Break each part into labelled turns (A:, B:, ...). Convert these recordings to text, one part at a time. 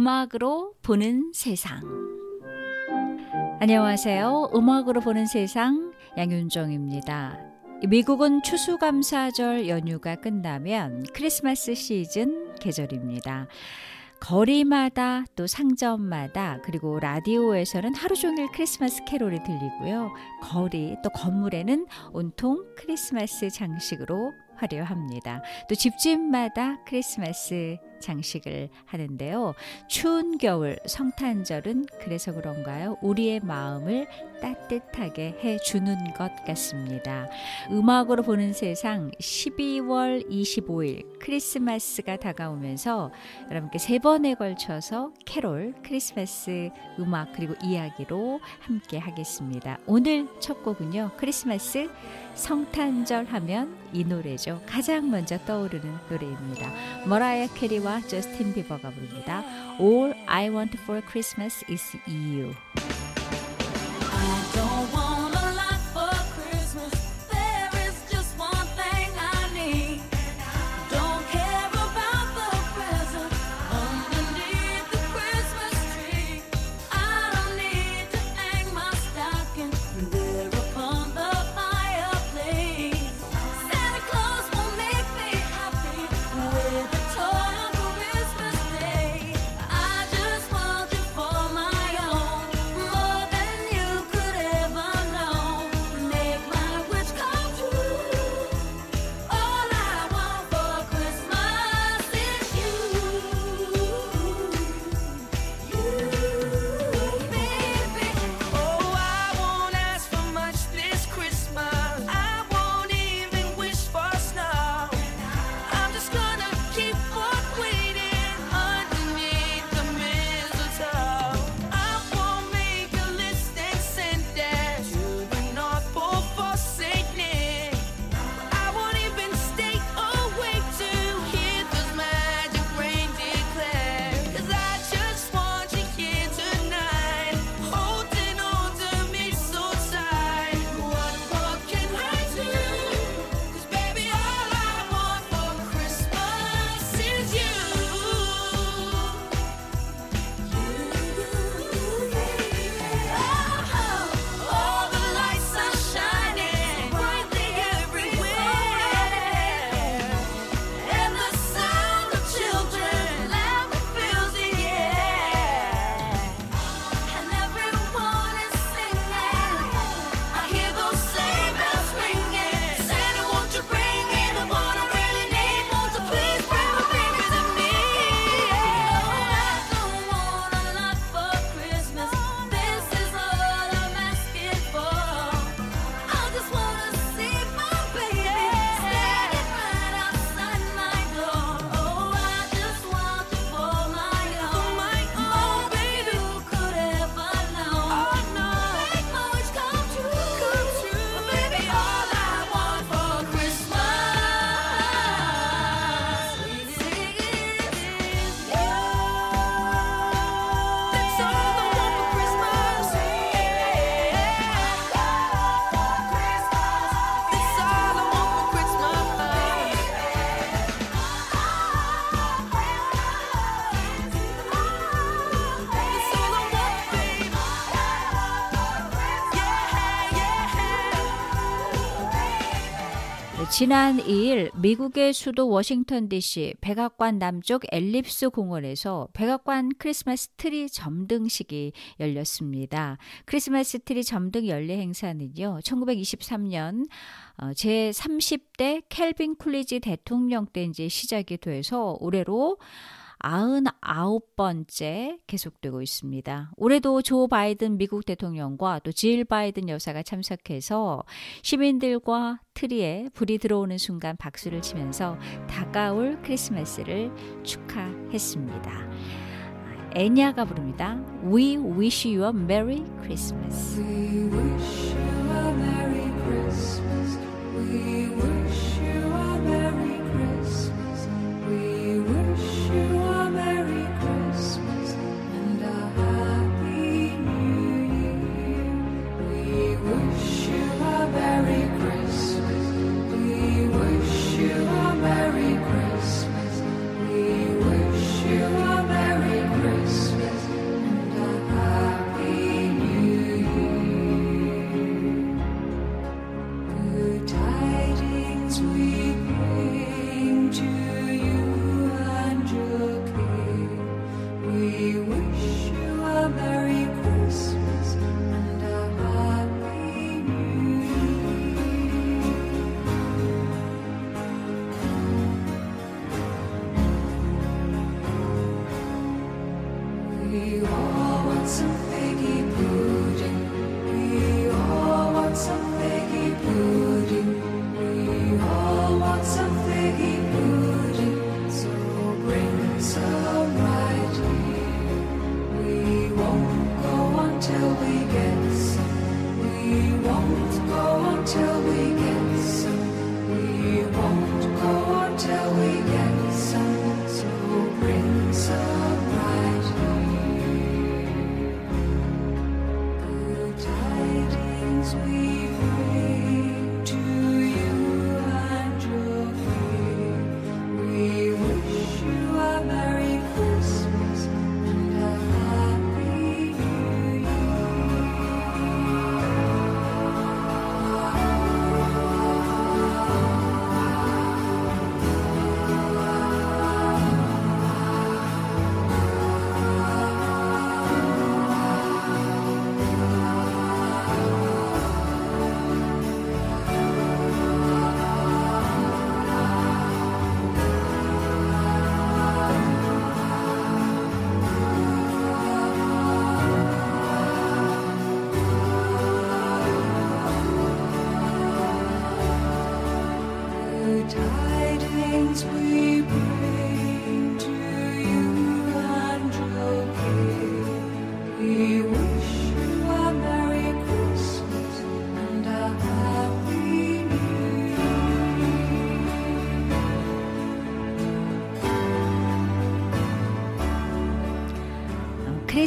A: 음악으로 보는 세상. 안녕하세요. 음악으로 보는 세상 양윤정입니다. 미국은 추수감사절 연휴가 끝나면 크리스마스 시즌 계절입니다. 거리마다 또 상점마다 그리고 라디오에서는 하루 종일 크리스마스 캐롤이 들리고요. 거리 또 건물에는 온통 크리스마스 장식으로 화려합니다. 또 집집마다 크리스마스 장식을 하는데요. 추운 겨울 성탄절은 그래서 그런가요? 우리의 마음을 따뜻하게 해주는 것 같습니다. 음악으로 보는 세상 12월 25일 크리스마스가 다가오면서 여러분께 세 번에 걸쳐서 캐롤 크리스마스 음악 그리고 이야기로 함께 하겠습니다. 오늘 첫 곡은요. 크리스마스 성탄절 하면 이 노래죠. 가장 먼저 떠오르는 노래입니다. 머라이어 캐리와 저스틴 비버가 부릅니다. All I Want for Christmas is You. 지난 2일 미국의 수도 워싱턴 DC 백악관 남쪽 엘립스 공원에서 백악관 크리스마스 트리 점등식이 열렸습니다. 크리스마스 트리 점등 연례 행사는요. 1923년 제 30대 캘빈 쿨리지 대통령 때 이제 시작이 돼서 올해로 99번째 계속되고 있습니다. 올해도 조 바이든 미국 대통령과 또 질 바이든 여사가 참석해서 시민들과 트리에 불이 들어오는 순간 박수를 치면서 다가올 크리스마스를 축하했습니다. 애냐가 부릅니다. We wish you a Merry Christmas.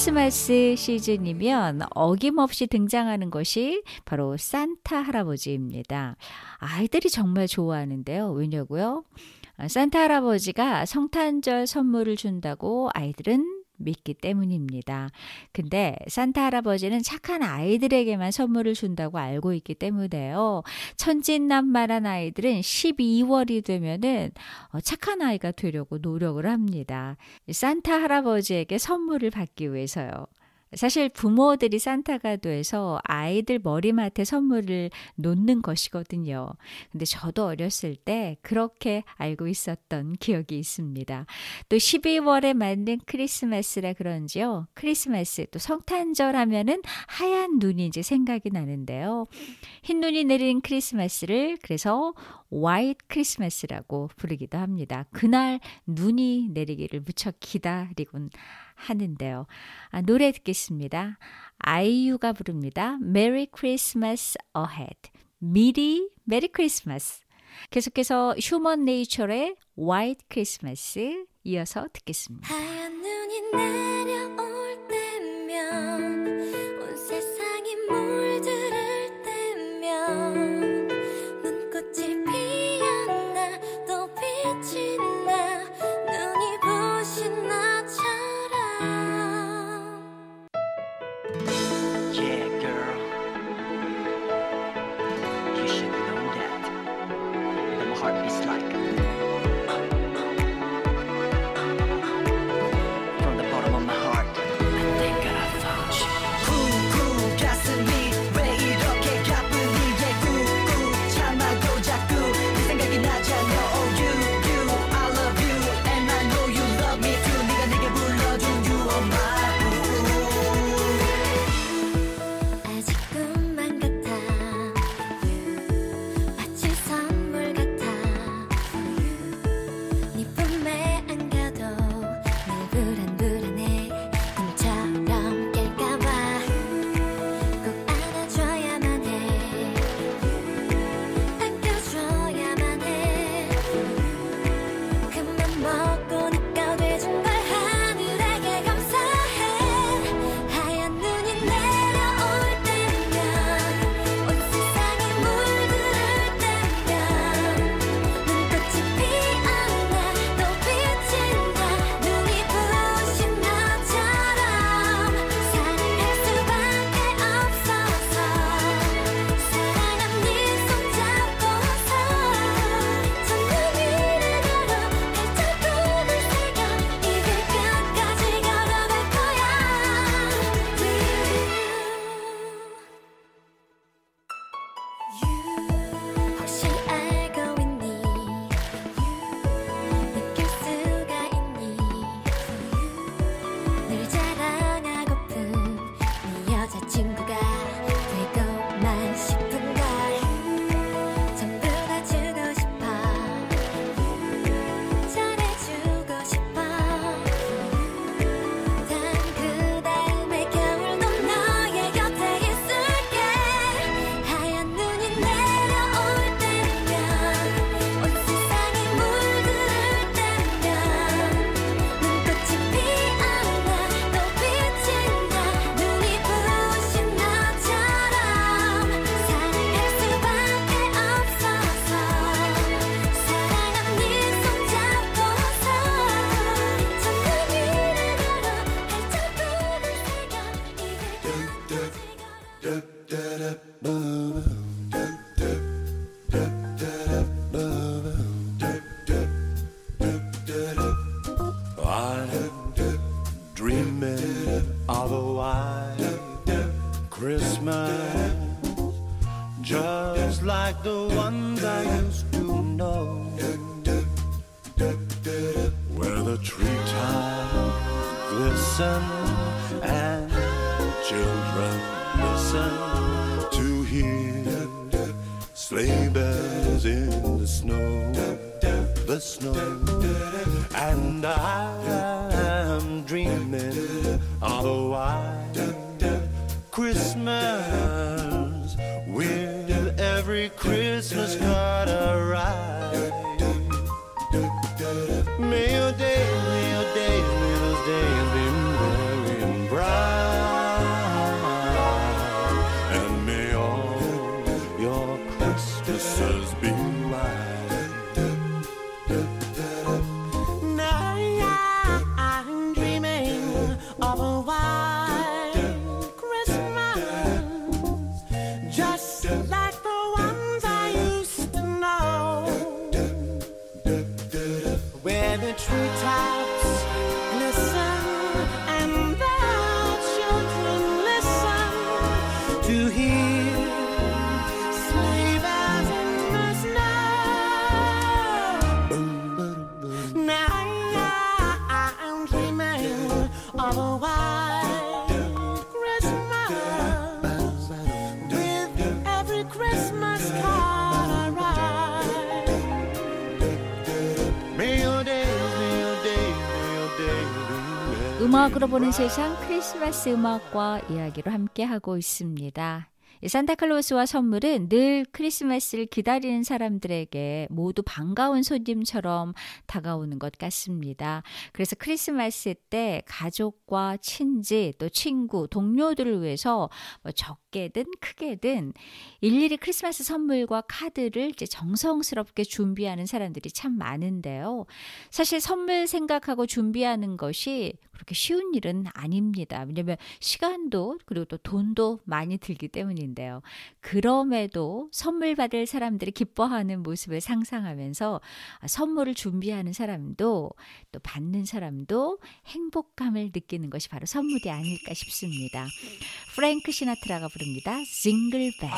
B: 크리스마스 시즌이면 어김없이 등장하는 것이 바로 산타 할아버지입니다. 아이들이 정말 좋아하는데요. 왜냐고요? 아, 산타 할아버지가 성탄절 선물을 준다고 아이들은 믿기 때문입니다. 근데 산타 할아버지는 착한 아이들에게만 선물을 준다고 알고 있기 때문에요. 천진난만한 아이들은 12월이 되면은 어, 착한 아이가 되려고 노력을 합니다. 산타 할아버지에게 선물을 받기 위해서요. 사실 부모들이 산타가 돼서 아이들 머리맡에 선물을 놓는 것이거든요. 근데 저도 어렸을 때 그렇게 알고 있었던 기억이 있습니다. 또 12월에 맞는 크리스마스라 그런지요. 크리스마스 또 성탄절 하면은 하얀 눈이 이제 생각이 나는데요. 흰 눈이 내린 크리스마스를 그래서 White Christmas라고 부르기도 합니다. 그날 눈이 내리기를 무척 기다리곤 하는데요. 아, 노래 듣겠습니다. 아이유가 부릅니다. Merry Christmas Ahead. 미리 Merry Christmas. 계속해서 휴먼 네이처의 White Christmas 이어서 듣겠습니다. 음악으로 보는 세상 크리스마스 음악과 이야기로 함께하고 있습니다. 산타클로스와 선물은 늘 크리스마스를 기다리는 사람들에게 모두 반가운 손님처럼 다가오는 것 같습니다. 그래서 크리스마스 때 가족과 친지 또 친구, 동료들을 위해서 뭐 적게든 크게든 일일이 크리스마스 선물과 카드를 이제 정성스럽게 준비하는 사람들이 참 많은데요. 사실 선물 생각하고 준비하는 것이 그렇게 쉬운 일은 아닙니다. 왜냐하면 시간도 그리고 또 돈도 많이 들기 때문인데 요. 그럼에도 선물 받을 사람들이 기뻐하는 모습을 상상하면서 선물을 준비하는 사람도 또 받는 사람도 행복감을 느끼는 것이 바로 선물이 아닐까 싶습니다. 프랭크 시나트라가 부릅니다. 징글벨.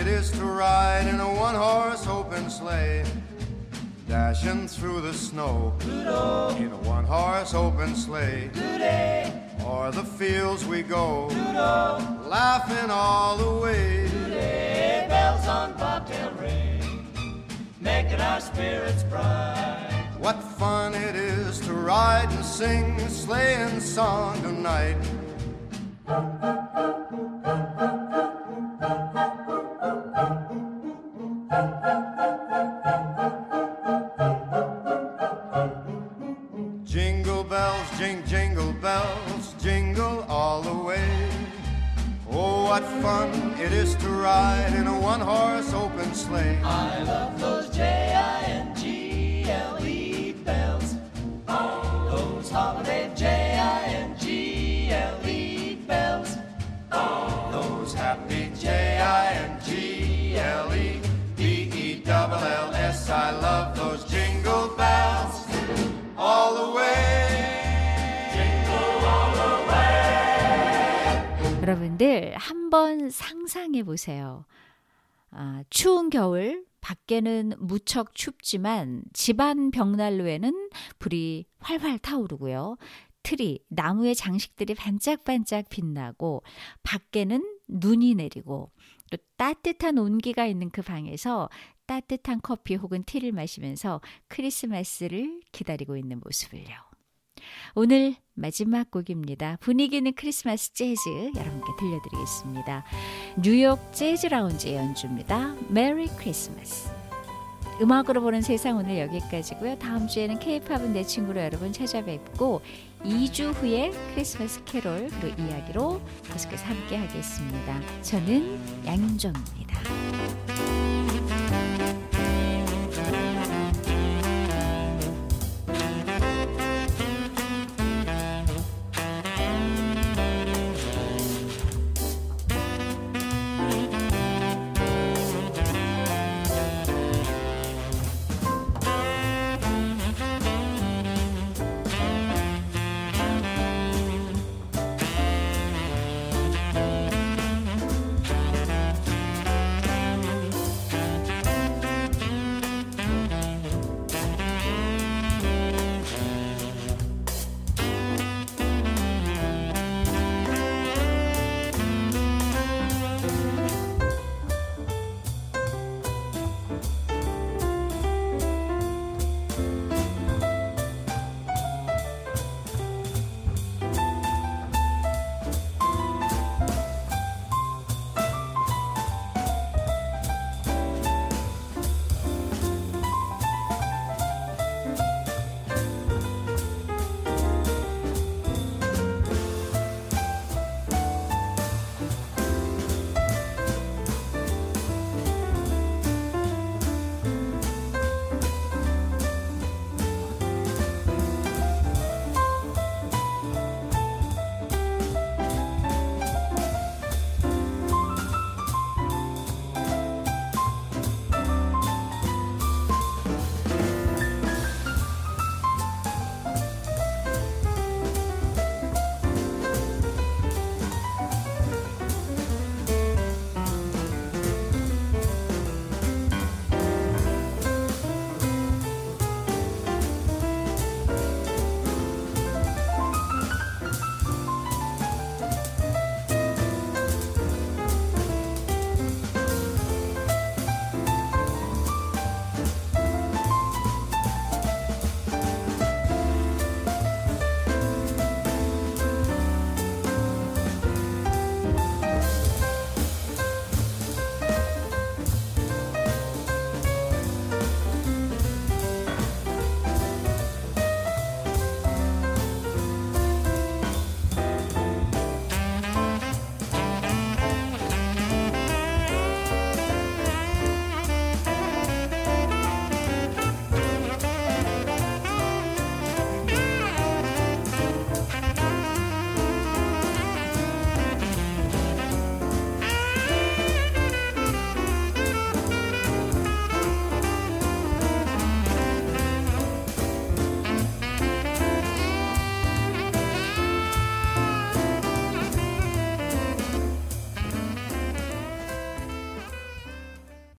B: It is to ride in a one horse open sleigh. Dashing through the snow Doodle. in a one horse open sleigh. Doodle. O'er the fields we go, Doodle. laughing all the way. Bells on bobtail ring, making our spirits bright. What fun it is to ride and sing a sleighing song tonight. jingle bells jingle all the way. Oh, what fun it is to ride in a one horse open sleigh. I love those J I N G L E bells. Oh, those holiday J I N G L E bells. Oh, those happy J I N G L E B E double L S. I love those. 여러분들 한번 상상해 보세요. 아, 추운 겨울 밖에는 무척 춥지만 집안 벽난로에는 불이 활활 타오르고요. 트리, 나무의 장식들이 반짝반짝 빛나고 밖에는 눈이 내리고 또 따뜻한 온기가 있는 그 방에서 따뜻한 커피 혹은 티를 마시면서 크리스마스를 기다리고 있는 모습을요. 오늘 마지막 곡입니다. 분위기는 크리스마스 재즈 여러분께 들려드리겠습니다. 뉴욕 재즈 라운지 연주입니다. Merry Christmas. 음악으로 보는 세상 오늘 여기까지고요. 다음 주에는 케이팝은 내 친구로 여러분 찾아뵙고 2주 후에 크리스마스 캐롤 그 이야기로 계속해서 함께 하겠습니다. 저는 양정입니다.